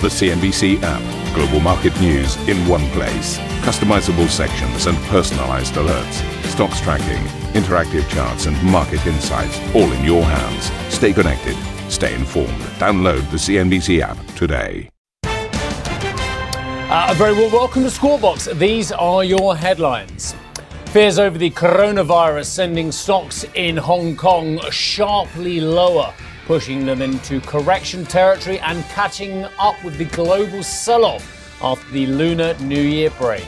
The CNBC app. Global market news in one place. Customizable sections and personalized alerts. Stocks tracking, interactive charts, and market insights all in your hands. Stay connected. Stay informed. Download the CNBC app today. Uh, a very well welcome to Squawk Box. These are your headlines. Fears over the coronavirus sending stocks in Hong Kong sharply lower pushing them into correction territory and catching up with the global sell off after the Lunar New Year break.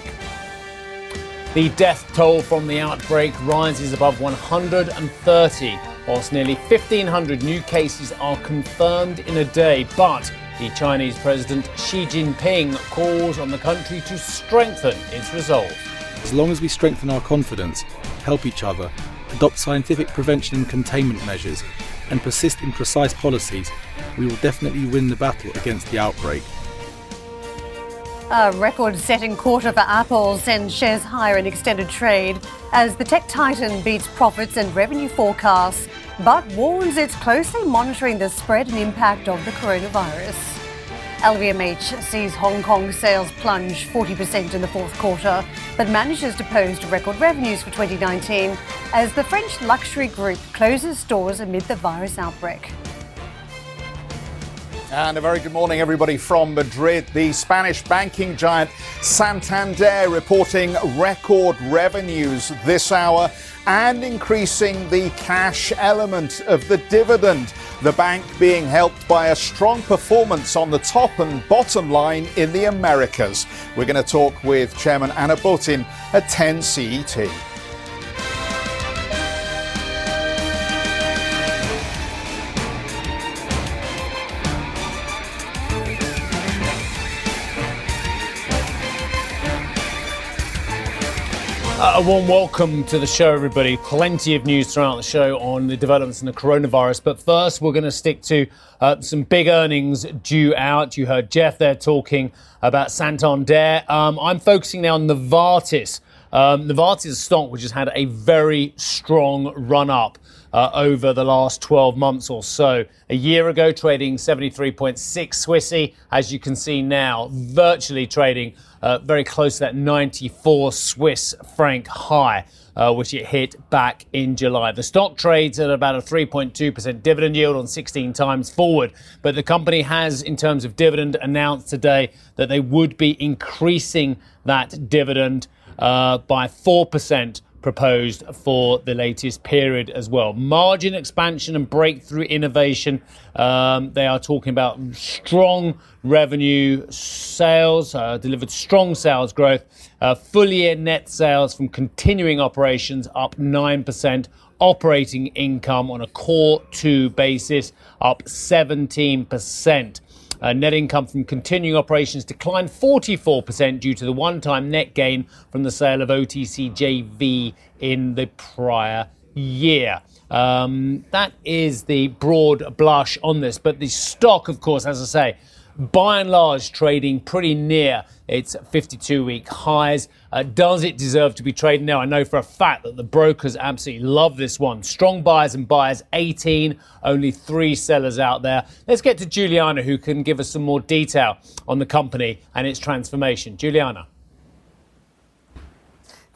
The death toll from the outbreak rises above 130, whilst nearly 1,500 new cases are confirmed in a day. But the Chinese President Xi Jinping calls on the country to strengthen its resolve. As long as we strengthen our confidence, help each other, adopt scientific prevention and containment measures, and persist in precise policies, we will definitely win the battle against the outbreak. A record setting quarter for Apple sends shares higher in extended trade as the tech titan beats profits and revenue forecasts, but warns it's closely monitoring the spread and impact of the coronavirus. LVMH sees Hong Kong sales plunge 40% in the fourth quarter, but manages to post record revenues for 2019 as the French luxury group closes stores amid the virus outbreak. And a very good morning, everybody, from Madrid. The Spanish banking giant Santander reporting record revenues this hour and increasing the cash element of the dividend. The bank being helped by a strong performance on the top and bottom line in the Americas. We're going to talk with Chairman Ana Botín at 10 CET. A warm welcome to the show, everybody. Plenty of news throughout the show on the developments in the coronavirus. But first, we're going to stick to uh, some big earnings due out. You heard Geoff there talking about Santander. Um, I'm focusing now on Novartis. Um, Novartis is a stock which has had a very strong run up uh, over the last 12 months or so. A year ago, trading 73.6 Swissy. As you can see now, virtually trading uh, very close to that 94 Swiss franc high. Uh, which it hit back in July. The stock trades at about a 3.2% dividend yield on 16 times forward. But the company has, in terms of dividend, announced today that they would be increasing that dividend uh, by 4% proposed for the latest period as well. Margin expansion and breakthrough innovation. Um, they are talking about strong revenue sales, uh, delivered strong sales growth. Uh, full year net sales from continuing operations up 9%. Operating income on a core two basis up 17%. Uh, net income from continuing operations declined 44% due to the one time net gain from the sale of OTC JV in the prior year. Um, that is the broad blush on this. But the stock, of course, as I say, by and large, trading pretty near its 52 week highs. Uh, does it deserve to be traded now? I know for a fact that the brokers absolutely love this one. Strong buyers and buyers, 18, only three sellers out there. Let's get to Juliana, who can give us some more detail on the company and its transformation. Juliana.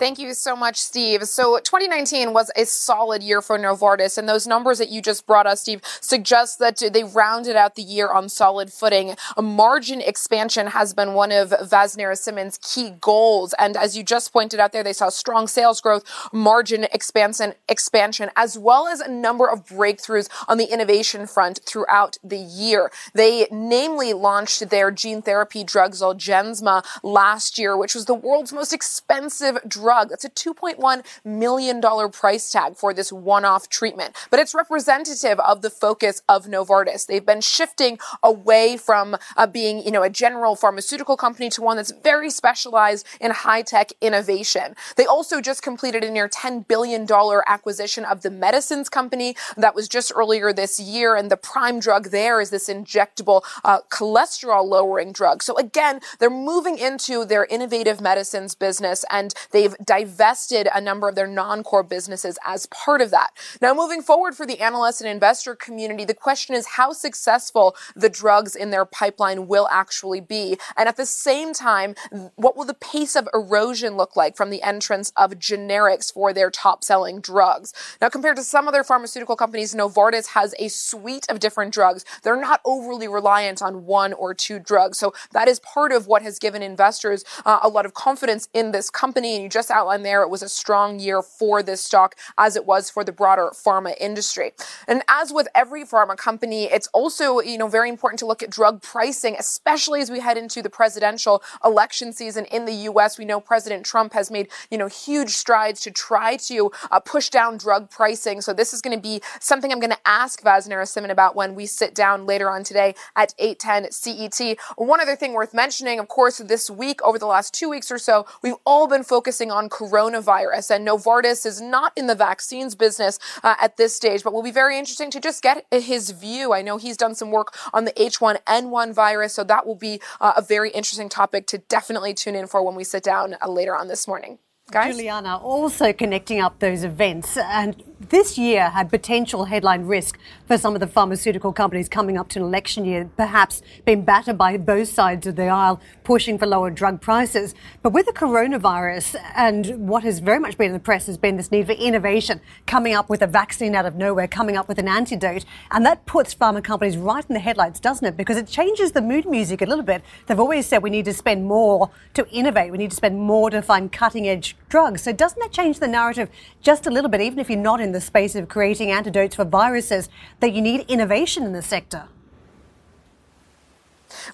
Thank you so much, Steve. So 2019 was a solid year for Novartis, and those numbers that you just brought us, Steve, suggest that they rounded out the year on solid footing. A margin expansion has been one of Vas Narasimhan's key goals, and as you just pointed out there, they saw strong sales growth, margin expansion, expansion, as well as a number of breakthroughs on the innovation front throughout the year. They namely launched their gene therapy drug Zolgensma last year, which was the world's most expensive drug drug. That's a $2.1 million price tag for this one-off treatment. But it's representative of the focus of Novartis. They've been shifting away from uh, being, you know, a general pharmaceutical company to one that's very specialized in high-tech innovation. They also just completed a near $10 billion acquisition of the medicines company that was just earlier this year. And the prime drug there is this injectable uh, cholesterol lowering drug. So again, they're moving into their innovative medicines business and they've they've divested a number of their non-core businesses as part of that. Now, moving forward for the analyst and investor community, the question is how successful the drugs in their pipeline will actually be. And at the same time, what will the pace of erosion look like from the entrance of generics for their top selling drugs? Now, compared to some other pharmaceutical companies, Novartis has a suite of different drugs. They're not overly reliant on one or two drugs. So that is part of what has given investors uh, a lot of confidence in this company. And you just outlined there, it was a strong year for this stock as it was for the broader pharma industry. And as with every pharma company, it's also, you know, very important to look at drug pricing, especially as we head into the presidential election season in the U.S. We know President Trump has made, you know, huge strides to try to uh, push down drug pricing. So this is going to be something I'm going to ask Vas Narasimhan about when we sit down later on today at 8:10 CET. One other thing worth mentioning, of course, this week over the last two weeks or so, we've all been focusing on coronavirus, and Novartis is not in the vaccines business uh, at this stage, but will be very interesting to just get his view. I know he's done some work on the H1N1 virus, so that will be uh, a very interesting topic to definitely tune in for when we sit down uh, later on this morning. Guys? Juliana, also connecting up those events, and this year had potential headline risk for some of the pharmaceutical companies coming up to an election year, perhaps being battered by both sides of the aisle, pushing for lower drug prices. But with the coronavirus and what has very much been in the press has been this need for innovation, coming up with a vaccine out of nowhere, coming up with an antidote. And that puts pharma companies right in the headlights, doesn't it? Because it changes the mood music a little bit. They've always said we need to spend more to innovate, we need to spend more to find cutting edge drugs. So doesn't that change the narrative just a little bit, even if you're not in the space of creating antidotes for viruses, that you need innovation in the sector?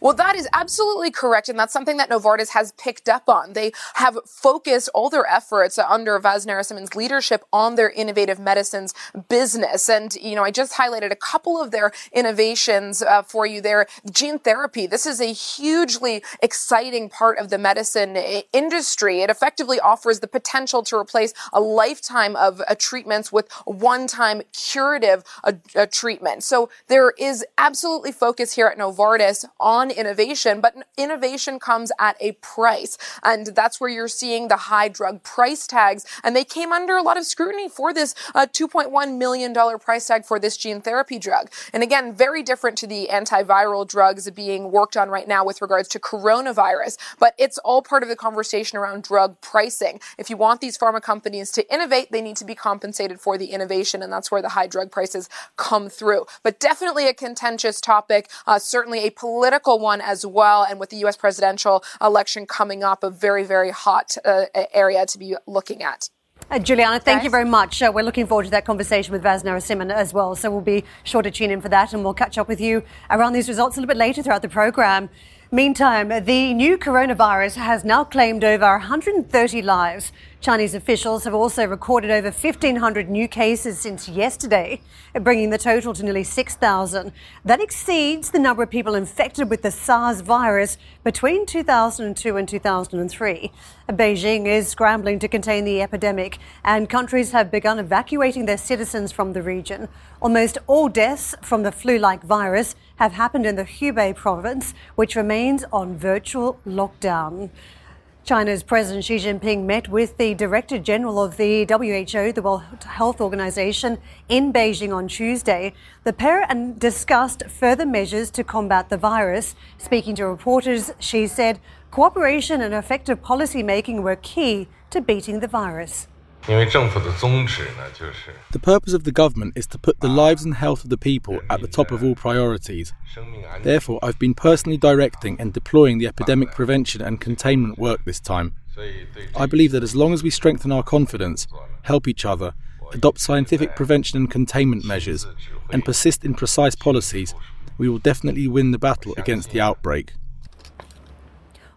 Well, that is absolutely correct. And that's something that Novartis has picked up on. They have focused all their efforts under Vas Narasimhan's leadership on their innovative medicines business. And, you know, I just highlighted a couple of their innovations uh, for you there. Gene therapy. This is a hugely exciting part of the medicine industry. It effectively offers the potential to replace a lifetime of uh, treatments with one-time curative uh, uh treatment. So there is absolutely focus here at Novartis on on innovation, but innovation comes at a price. And that's where you're seeing the high drug price tags. And they came under a lot of scrutiny for this uh, $2.1 million price tag for this gene therapy drug. And again, very different to the antiviral drugs being worked on right now with regards to coronavirus. But it's all part of the conversation around drug pricing. If you want these pharma companies to innovate, they need to be compensated for the innovation. And that's where the high drug prices come through. But definitely a contentious topic, uh, certainly a political political one as well. And with the U.S. presidential election coming up, a very, very hot uh, area to be looking at. Uh, Juliana, thank Guys. you very much. Uh, we're looking forward to that conversation with Vas Narasimhan as well. So we'll be sure to tune in for that and we'll catch up with you around these results a little bit later throughout the program. Meantime, the new coronavirus has now claimed over 130 lives. Chinese officials have also recorded over 1,500 new cases since yesterday, bringing the total to nearly 6,000. That exceeds the number of people infected with the SARS virus between 2002 and 2003. Beijing is scrambling to contain the epidemic, and countries have begun evacuating their citizens from the region. Almost all deaths from the flu like virus have happened in the Hubei province, which remains on virtual lockdown. China's President Xi Jinping met with the Director General of the WHO, the World Health Organization, in Beijing on Tuesday. The pair discussed further measures to combat the virus. Speaking to reporters, Xi said cooperation and effective policy making were key to beating the virus. The purpose of the government is to put the lives and health of the people at the top of all priorities. Therefore, I've been personally directing and deploying the epidemic ah, prevention and containment work this time. I believe that as long as we strengthen our confidence, help each other, adopt scientific prevention and containment measures, and persist in precise policies, we will definitely win the battle against the outbreak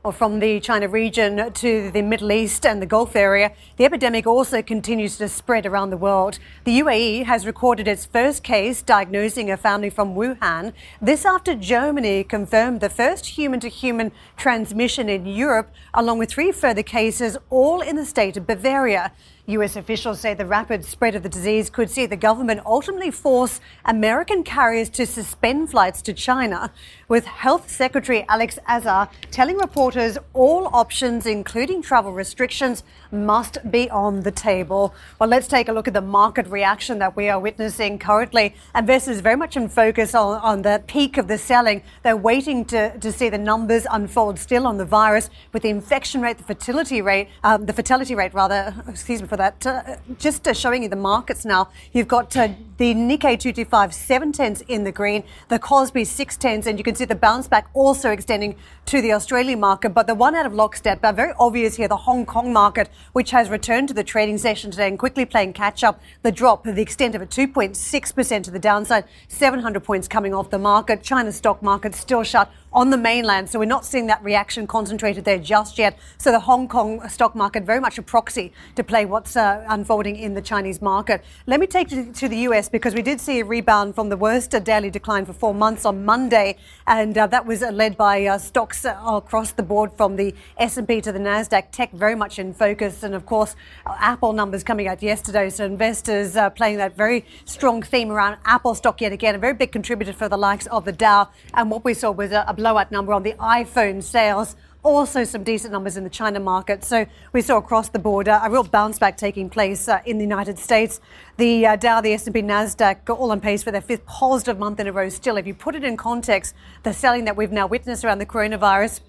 or from the China region to the Middle East and the Gulf area, the epidemic also continues to spread around the world. The UAE has recorded its first case diagnosing a family from Wuhan. This after Germany confirmed the first human to human transmission in Europe, along with three further cases, all in the state of Bavaria. US officials say the rapid spread of the disease could see the government ultimately force American carriers to suspend flights to China, with Health Secretary Alex Azar telling reporters all options, including travel restrictions, must be on the table. Well, let's take a look at the market reaction that we are witnessing currently. Investors very much in focus on, on the peak of the selling. They're waiting to, to see the numbers unfold still on the virus with the infection rate, the fertility rate, um, the fatality rate rather, excuse me for that, uh, just uh, showing you the markets now. You've got uh, the Nikkei 225 7 tens in the green, the Kospi 6 tens, and you can see the bounce back also extending to the Australian market. But the one out of lockstep, but very obvious here, the Hong Kong market, which has returned to the trading session today and quickly playing catch up. The drop, the extent of a 2.6% to the downside, 700 points coming off the market. China's stock market still shut on the mainland. So we're not seeing that reaction concentrated there just yet. So the Hong Kong stock market very much a proxy to play what's uh, unfolding in the Chinese market. Let me take you to the US because we did see a rebound from the worst daily decline for four months on Monday, and uh, that was uh, led by uh, stocks uh, across the board from the S&P to the Nasdaq. Tech very much in focus, and of course Apple numbers coming out yesterday. So investors uh, playing that very strong theme around Apple stock yet again, a very big contributor for the likes of the Dow. And what we saw was a, a blowout number on the iPhone sales. Also, some decent numbers in the China market. So, we saw across the border a real bounce back taking place uh, in the United States. The uh, Dow, the S&P, Nasdaq, all on pace for their fifth positive month in a row. Still, if you put it in context, the selling that we've now witnessed around the coronavirus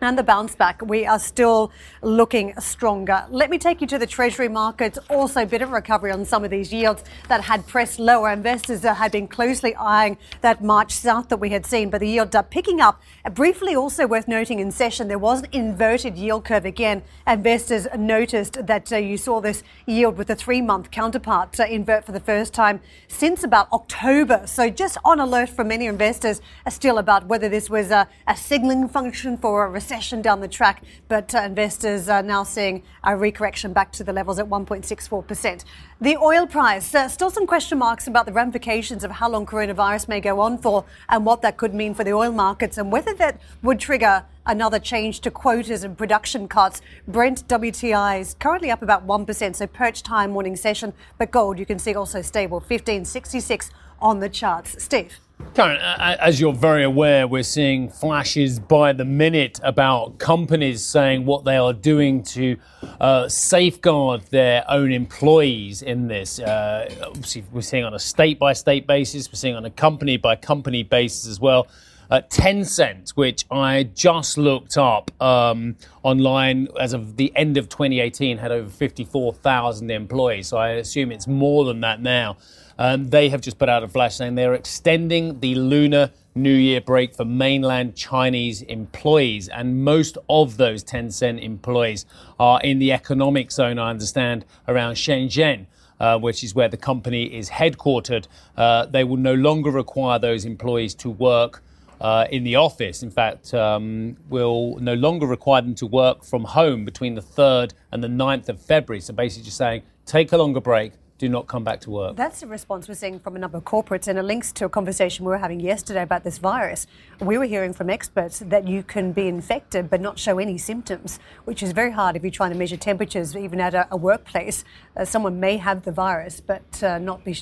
and the bounce back, we are still looking stronger. Let me take you to the Treasury markets. Also, a bit of recovery on some of these yields that had pressed lower. Investors had been closely eyeing that March south that we had seen, but the yield are picking up. Briefly, also worth noting in session, there was an inverted yield curve again. Investors noticed that uh, you saw this yield with the three month counterpart uh, invert for the first time since about October. So, just on alert for many investors still about whether this was a signaling function for a recession down the track, but uh, investors are now seeing a recorrection back to the levels at 1.64%. The oil price, uh, still some question marks about the ramifications of how long coronavirus may go on for and what that could mean for the oil markets and whether that would trigger another change to quotas and production cuts. Brent WTI is currently up about 1%, so perched high morning session, but gold you can see also stable, 1566 on the charts. Steve. Karen, as you're very aware, we're seeing flashes by the minute about companies saying what they are doing to uh, safeguard their own employees in this. Uh, obviously, we're seeing on a state by state basis, we're seeing on a company by company basis as well. Uh, Tencent, which I just looked up um, online as of the end of 2018, had over 54,000 employees. So I assume it's more than that now. Um, they have just put out a flash saying they're extending the Lunar New Year break for mainland Chinese employees. And most of those Tencent employees are in the economic zone, I understand, around Shenzhen. Uh, which is where the company is headquartered, uh, they will no longer require those employees to work uh, in the office. In fact, um, will no longer require them to work from home between the 3rd and the 9th of February. So basically, just saying, take a longer break, do not come back to work. That's the response we're seeing from a number of corporates, and it links to a conversation we were having yesterday about this virus. We were hearing from experts that you can be infected but not show any symptoms, which is very hard if you're trying to measure temperatures, even at a, a workplace. Uh, someone may have the virus but uh, not be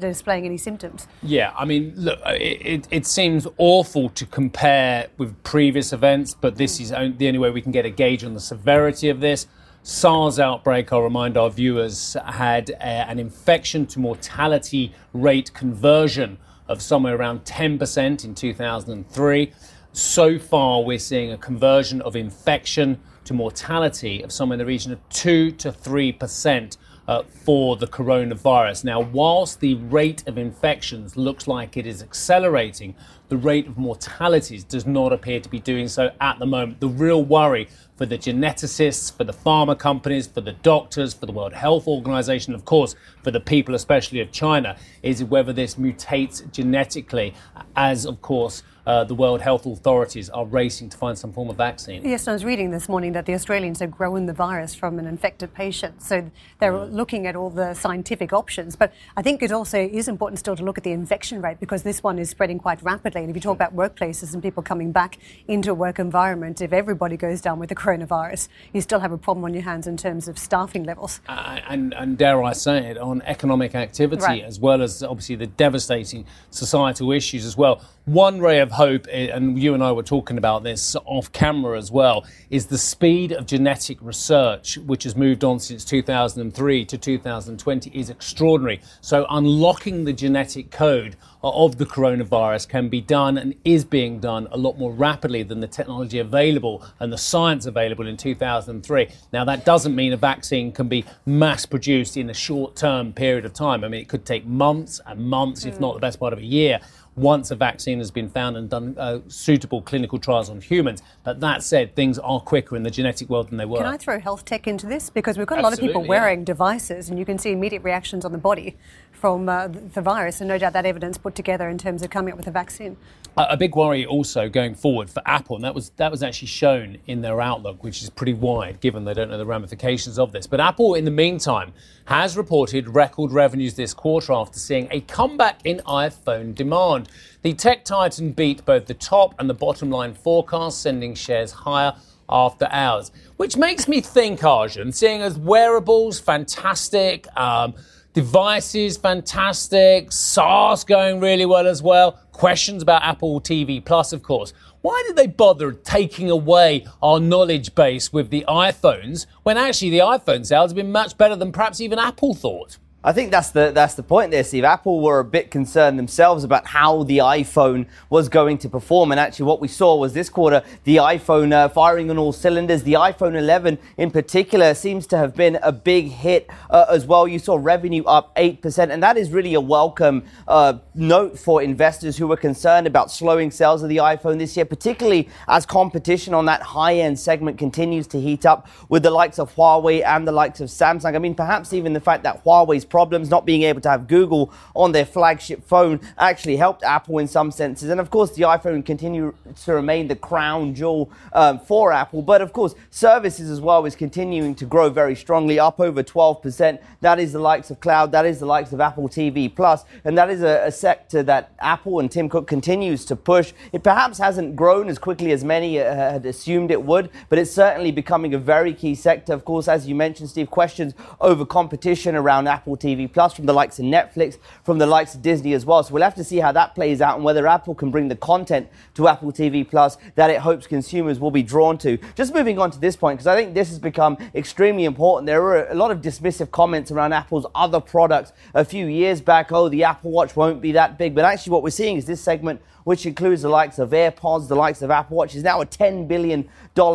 displaying any symptoms. Yeah, I mean, look, it, it, it, seems awful to compare with previous events, but this is the only way we can get a gauge on the severity of this. SARS outbreak, I'll remind our viewers, had a, an infection to mortality rate conversion of somewhere around 10% in 2003. So far, we're seeing a conversion of infection to mortality of somewhere in the region of 2 to 3% uh, for the coronavirus. Now, whilst the rate of infections looks like it is accelerating, the rate of mortalities does not appear to be doing so at the moment. The real worry for the geneticists, for the pharma companies, for the doctors, for the World Health Organization, of course, for the people, especially of China, is whether this mutates genetically, as, of course, uh, the World Health authorities are racing to find some form of vaccine. Yes, I was reading this morning that the Australians have grown the virus from an infected patient. So they're mm. looking at all the scientific options. But I think it also is important still to look at the infection rate because this one is spreading quite rapidly. And if you talk about workplaces and people coming back into a work environment, if everybody goes down with the coronavirus, you still have a problem on your hands in terms of staffing levels. Uh, and, and, dare I say it, on economic activity right. as well as obviously the devastating societal issues as well. One ray of hope, eh, and you and I were talking about this off camera as well, is the speed of genetic research, which has moved on since 2003 to 2020, is extraordinary. So, unlocking the genetic code of the coronavirus can be done and is being done a lot more rapidly than the technology available and the science available in 2003. Now, that doesn't mean a vaccine can be mass produced in a short term period of time. I mean, it could take months and months, mm. if not the best part of a year once a vaccine has been found and done uh, suitable clinical trials on humans. But that said, things are quicker in the genetic world than they were. Can I throw health tech into this? Because we've got a Absolutely, lot of people wearing yeah. devices and you can see immediate reactions on the body from uh, the virus, and no doubt that evidence put together in terms of coming up with a vaccine. A big worry also going forward for Apple, and that was that was actually shown in their outlook, which is pretty wide, given they don't know the ramifications of this. But Apple, in the meantime, has reported record revenues this quarter after seeing a comeback in iPhone demand. The tech titan beat both the top and the bottom line forecasts, sending shares higher after hours, which makes me think, Arjun, seeing as wearables, fantastic. Um, Devices, fantastic. SaaS going really well as well. Questions about Apple TV Plus, of course. Why did they bother taking away our knowledge base with the iPhones when actually the iPhone sales have been much better than perhaps even Apple thought? I think that's the that's the point there, Steve. Apple were a bit concerned themselves about how the iPhone was going to perform, and actually, what we saw was this quarter the iPhone uh, firing on all cylinders. The iPhone 11, in particular, seems to have been a big hit uh, as well. You saw revenue up eight percent, and that is really a welcome uh, note for investors who were concerned about slowing sales of the iPhone this year, particularly as competition on that high-end segment continues to heat up with the likes of Huawei and the likes of Samsung. I mean, perhaps even the fact that Huawei's problems, not being able to have Google on their flagship phone actually helped Apple in some senses. And of course, the iPhone continued to remain the crown jewel um, for Apple. But of course, services as well is continuing to grow very strongly, up over 12%. That is the likes of cloud, that is the likes of Apple TV Plus, and that is a, a sector that Apple and Tim Cook continues to push. It perhaps hasn't grown as quickly as many uh, had assumed it would, but it's certainly becoming a very key sector. Of course, as you mentioned, Steve, questions over competition around Apple TV Plus from the likes of Netflix, from the likes of Disney as well. So we'll have to see how that plays out and whether Apple can bring the content to Apple TV Plus that it hopes consumers will be drawn to. Just moving on to this point, because I think this has become extremely important. There were a lot of dismissive comments around Apple's other products a few years back. Oh, the Apple Watch won't be that big. But actually, what we're seeing is this segment which includes the likes of AirPods, the likes of Apple Watch, is now a $10 billion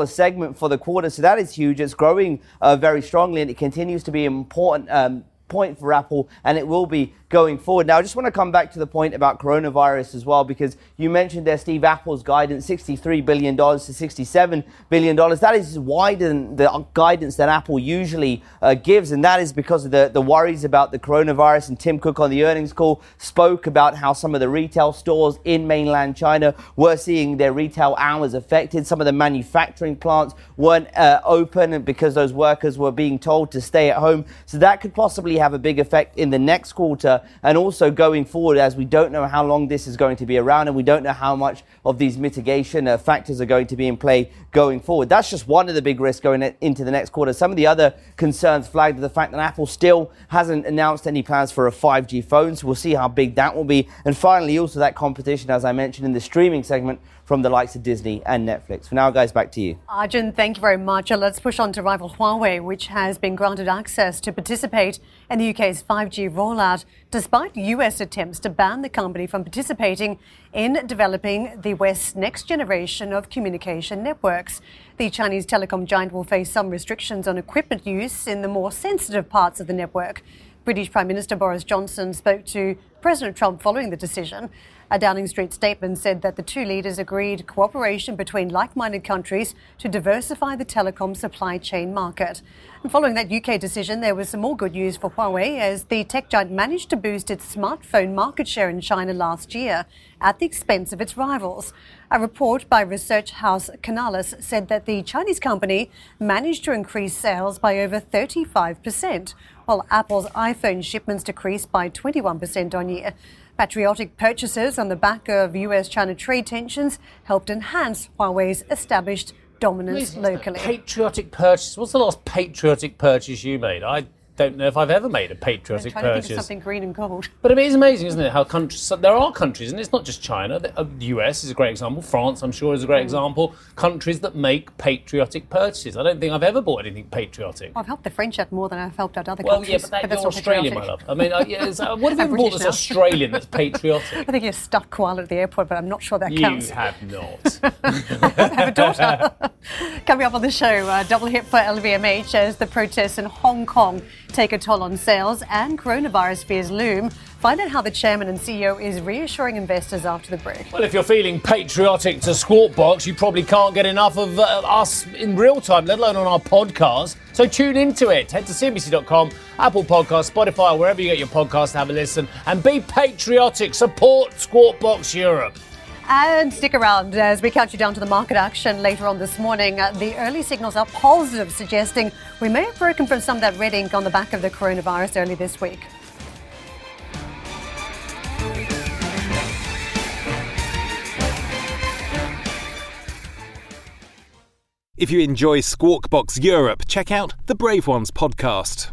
segment for the quarter. So that is huge. It's growing uh, very strongly and it continues to be an important um, point for Apple, and it will be going forward. Now, I just want to come back to the point about coronavirus as well, because you mentioned there, Steve, Apple's guidance, $63 billion to $67 billion. That is wider than the guidance that Apple usually uh, gives, and that is because of the, the worries about the coronavirus. And Tim Cook on the earnings call spoke about how some of the retail stores in mainland China were seeing their retail hours affected. Some of the manufacturing plants weren't uh, open because those workers were being told to stay at home. So that could possibly have a big effect in the next quarter and also going forward as we don't know how long this is going to be around and we don't know how much of these mitigation uh, factors are going to be in play going forward. That's just one of the big risks going into the next quarter. Some of the other concerns flagged the fact that Apple still hasn't announced any plans for a 5G phone, so we'll see how big that will be. And finally, also that competition, as I mentioned in the streaming segment, from the likes of Disney and Netflix. For now, guys, back to you. Arjun, thank you very much. Let's push on to rival Huawei, which has been granted access to participate in the UK's 5G rollout, despite US attempts to ban the company from participating in developing the West's next generation of communication networks. The Chinese telecom giant will face some restrictions on equipment use in the more sensitive parts of the network. British Prime Minister Boris Johnson spoke to President Trump following the decision. A Downing Street statement said that the two leaders agreed cooperation between like minded countries to diversify the telecom supply chain market. And following that UK decision, there was some more good news for Huawei as the tech giant managed to boost its smartphone market share in China last year at the expense of its rivals. A report by research house Canalys said that the Chinese company managed to increase sales by over 35%, while Apple's iPhone shipments decreased by 21% on year. Patriotic purchases on the back of US China trade tensions helped enhance Huawei's established dominance locally. Patriotic purchase. What's the last patriotic purchase you made? I don't know if I've ever made a patriotic I'm trying to think of purchase. something green and gold. But I mean, it's amazing, isn't it? How countries, so there are countries, and it's not just China. The uh, US is a great example. France, I'm sure, is a great Mm. example. Countries that make patriotic purchases. I don't think I've ever bought anything patriotic. I've helped the French out more than I've helped out other Well, countries. yeah, but, that, not Australian, my love. I mean, uh, yeah, uh, what have you ever bought that's. Australian that's patriotic? I think you're stuck koala at the airport, but I'm not sure that you counts. You have not. I have a daughter. Coming up on the show, uh, double hit for LVMH as the protests in Hong Kong take a toll on sales and coronavirus fears loom. Find out how the chairman and CEO is reassuring investors after the break. Well, if you're feeling patriotic to Squawk Box, you probably can't get enough of uh, us in real time, let alone on our podcast. So tune into it. Head to CNBC.com, Apple Podcasts, Spotify, wherever you get your podcast, have a listen and be patriotic. Support Squawk Box Europe. And stick around as we count you down to the market action later on this morning. Uh, the early signals are positive, suggesting we may have broken from some of that red ink on the back of the coronavirus early this week. If you enjoy Squawk Box Europe, check out the Brave Ones podcast.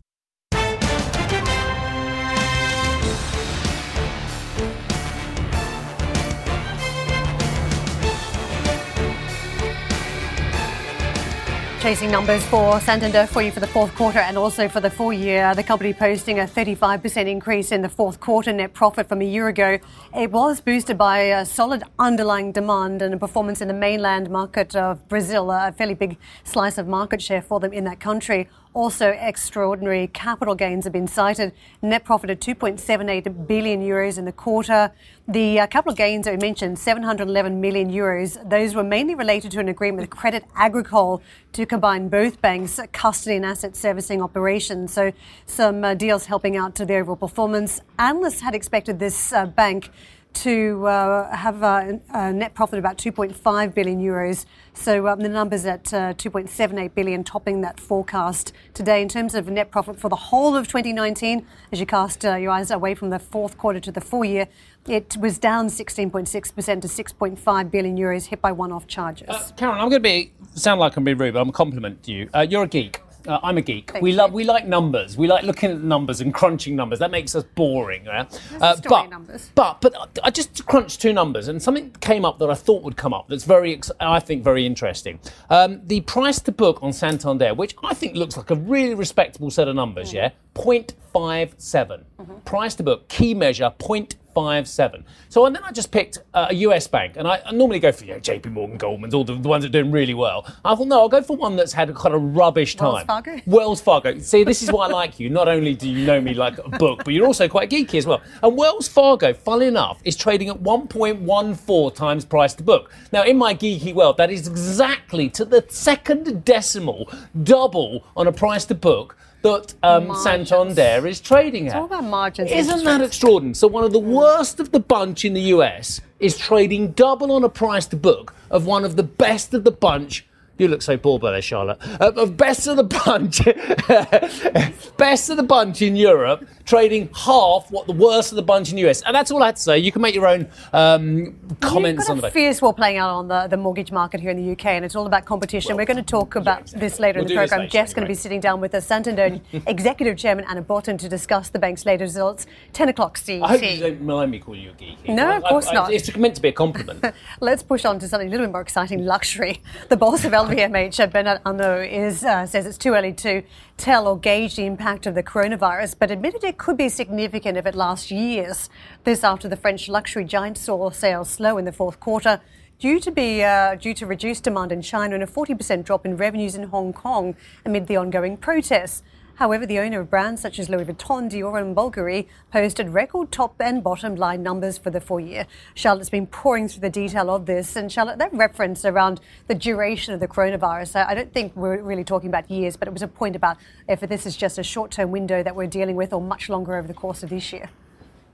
Chasing numbers for Santander for you for the fourth quarter and also for the full year. The company posting a 35% increase in the fourth quarter net profit from a year ago. It was boosted by a solid underlying demand and a performance in the mainland market of Brazil, a fairly big slice of market share for them in that country. Also, extraordinary capital gains have been cited. Net profit of 2.78 billion euros in the quarter. The uh, capital gains I mentioned, 711 million euros. Those were mainly related to an agreement with Credit Agricole to combine both banks' custody and asset servicing operations. So, some uh, deals helping out to the overall performance. Analysts had expected this uh, bank to uh, have a, a net profit of about 2.5 billion euros. So um, the numbers at uh, 2.78 billion, topping that forecast today. In terms of net profit for the whole of 2019, as you cast uh, your eyes away from the fourth quarter to the full year, it was down 16.6% to 6.5 billion euros, hit by one-off charges. Uh, Karen, I'm going to be sound like I'm being rude, but I'm a compliment to you. Uh, you're a geek. Uh, I'm a geek. Thank we you. love we like numbers. We like looking at numbers and crunching numbers. That makes us boring. Yeah? Uh, but, numbers. but but I just crunched two numbers, and something came up that I thought would come up. That's very I think very interesting. Um, the price to book on Santander, which I think looks like a really respectable set of numbers. Mm. Yeah, 0.57 Mm-hmm. price to book key measure 0.57. So and then I just picked uh, a US bank, and I, I normally go for you know, JP Morgan, Goldman's, all the, the ones that are doing really well. I thought no, I'll go for one that's had a kind of rubbish time. Wells Fargo? Wells Fargo. See, this is why I like you. Not only do you know me like a book, but you're also quite geeky as well. And Wells Fargo, funnily enough, is trading at 1.14 times price to book. Now, in my geeky world, that is exactly to the second decimal double on a price to book that um, Santander is trading at. It's all about margins, Isn't that extraordinary? So one of the worst of the bunch in the US is trading double on a price to book of one of the best of the bunch. You look so bored by this, Charlotte. Uh, of best of the bunch, best of the bunch in Europe, trading half what the worst of the bunch in the US. And that's all I had to say. You can make your own um, comments on the a fierce war playing out on the, the mortgage market here in the UK, and it's all about competition. We're going to talk about this later We'll in the program. later Geoff's going to be sitting down with the Santander Executive Chairman Ana Botín to discuss the bank's latest results. 10 o'clock CET. I hope you don't mind me calling you a geeky. No, I- of course I- not. It's meant to be a compliment. Let's push on to something a little bit more exciting, luxury. The boss of LVMH, uh, Bernard Arnault, is, uh, says it's too early to tell or gauge the impact of the coronavirus, but admitted it could be significant if it lasts years. This after the French luxury giant saw sales slow in the fourth quarter. Due to be uh, due to reduced demand in China and a 40% drop in revenues in Hong Kong amid the ongoing protests. However, the owner of brands such as Louis Vuitton, Dior, and Bulgari posted record top and bottom line numbers for the full year. Charlotte's been pouring through the detail of this, and Charlotte, that reference around the duration of the coronavirus, I don't think we're really talking about years, but it was a point about if this is just a short term window that we're dealing with or much longer over the course of this year.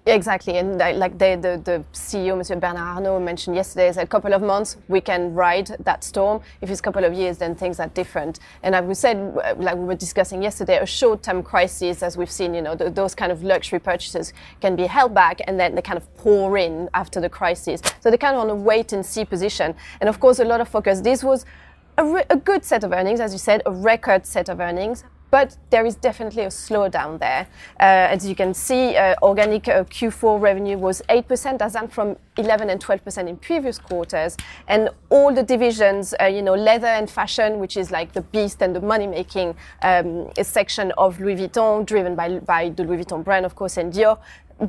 Exactly, and like the, the, the, CEO, Monsieur Bernard Arnault, mentioned yesterday, is a couple of months we can ride that storm. If it's a couple of years, then things are different. And as we said, like we were discussing yesterday, a short-term crisis, as we've seen, you know, those kind of luxury purchases can be held back, and then they kind of pour in after the crisis. So they're kind of on a wait-and-see position. And of course, a lot of focus. This was a, re- a good set of earnings, as you said, a record set of earnings but there is definitely a slowdown there. Uh, as you can see, uh, organic uh, Q4 revenue was 8%, as down from 11 and 12% in previous quarters. And all the divisions, uh, you know, leather and fashion, which is like the beast and the money-making um, section of Louis Vuitton, driven by, by the Louis Vuitton brand, of course, and Dior,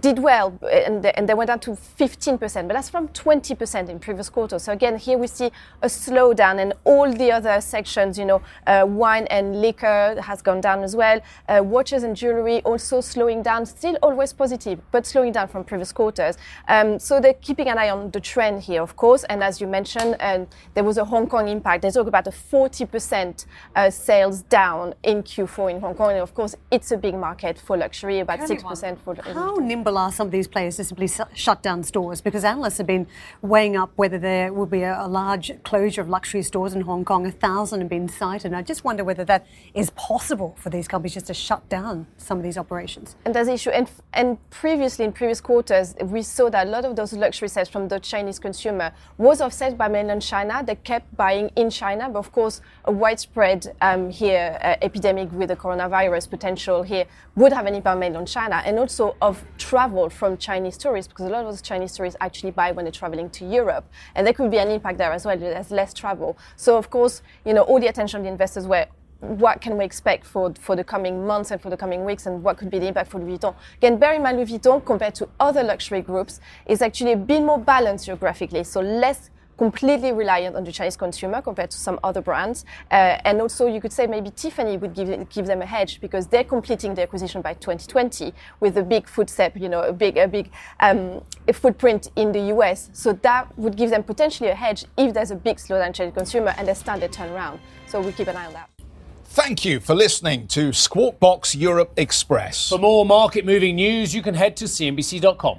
did well and, and they went down to 15%, but that's from 20% in previous quarters. So again, here we see a slowdown and all the other sections, you know, uh, wine and liquor has gone down as well. Uh, watches and jewelry also slowing down, still always positive, but slowing down from previous quarters. Um, so they're keeping an eye on the trend here, of course. And as you mentioned, uh, there was a Hong Kong impact. They talk about a 40% uh, sales down in Q4 in Hong Kong. And of course, it's a big market for luxury, about 6% for How some of these players to simply shut down stores? Because analysts have been weighing up whether there will be a, a large closure of luxury stores in Hong Kong. A thousand have been cited. And I just wonder whether that is possible for these companies just to shut down some of these operations. And there's issue. And, and previously, in previous quarters, we saw that a lot of those luxury sales from the Chinese consumer was offset by mainland China. They kept buying in China, but of course, a widespread um, here uh, epidemic with the coronavirus potential here would have an impact on mainland China, and also of travel from Chinese tourists, because a lot of those Chinese tourists actually buy when they're traveling to Europe, and there could be an impact there as well. There's less travel, so of course, you know, all the attention of the investors were what can we expect for, for the coming months and for the coming weeks and what could be the impact for Louis Vuitton. Again, bear in mind Louis Vuitton compared to other luxury groups is actually a bit more balanced geographically, so less completely reliant on the Chinese consumer compared to some other brands. Uh, and also, you could say maybe Tiffany would give, give them a hedge because they're completing the acquisition by 2020 with a big footstep, you know, a big, a big um, a footprint in the US. So that would give them potentially a hedge if there's a big slowdown in Chinese consumer and they start to turn around. So we keep an eye on that. Thank you for listening to Squawk Box Europe Express. For more market moving news, you can head to CNBC.com.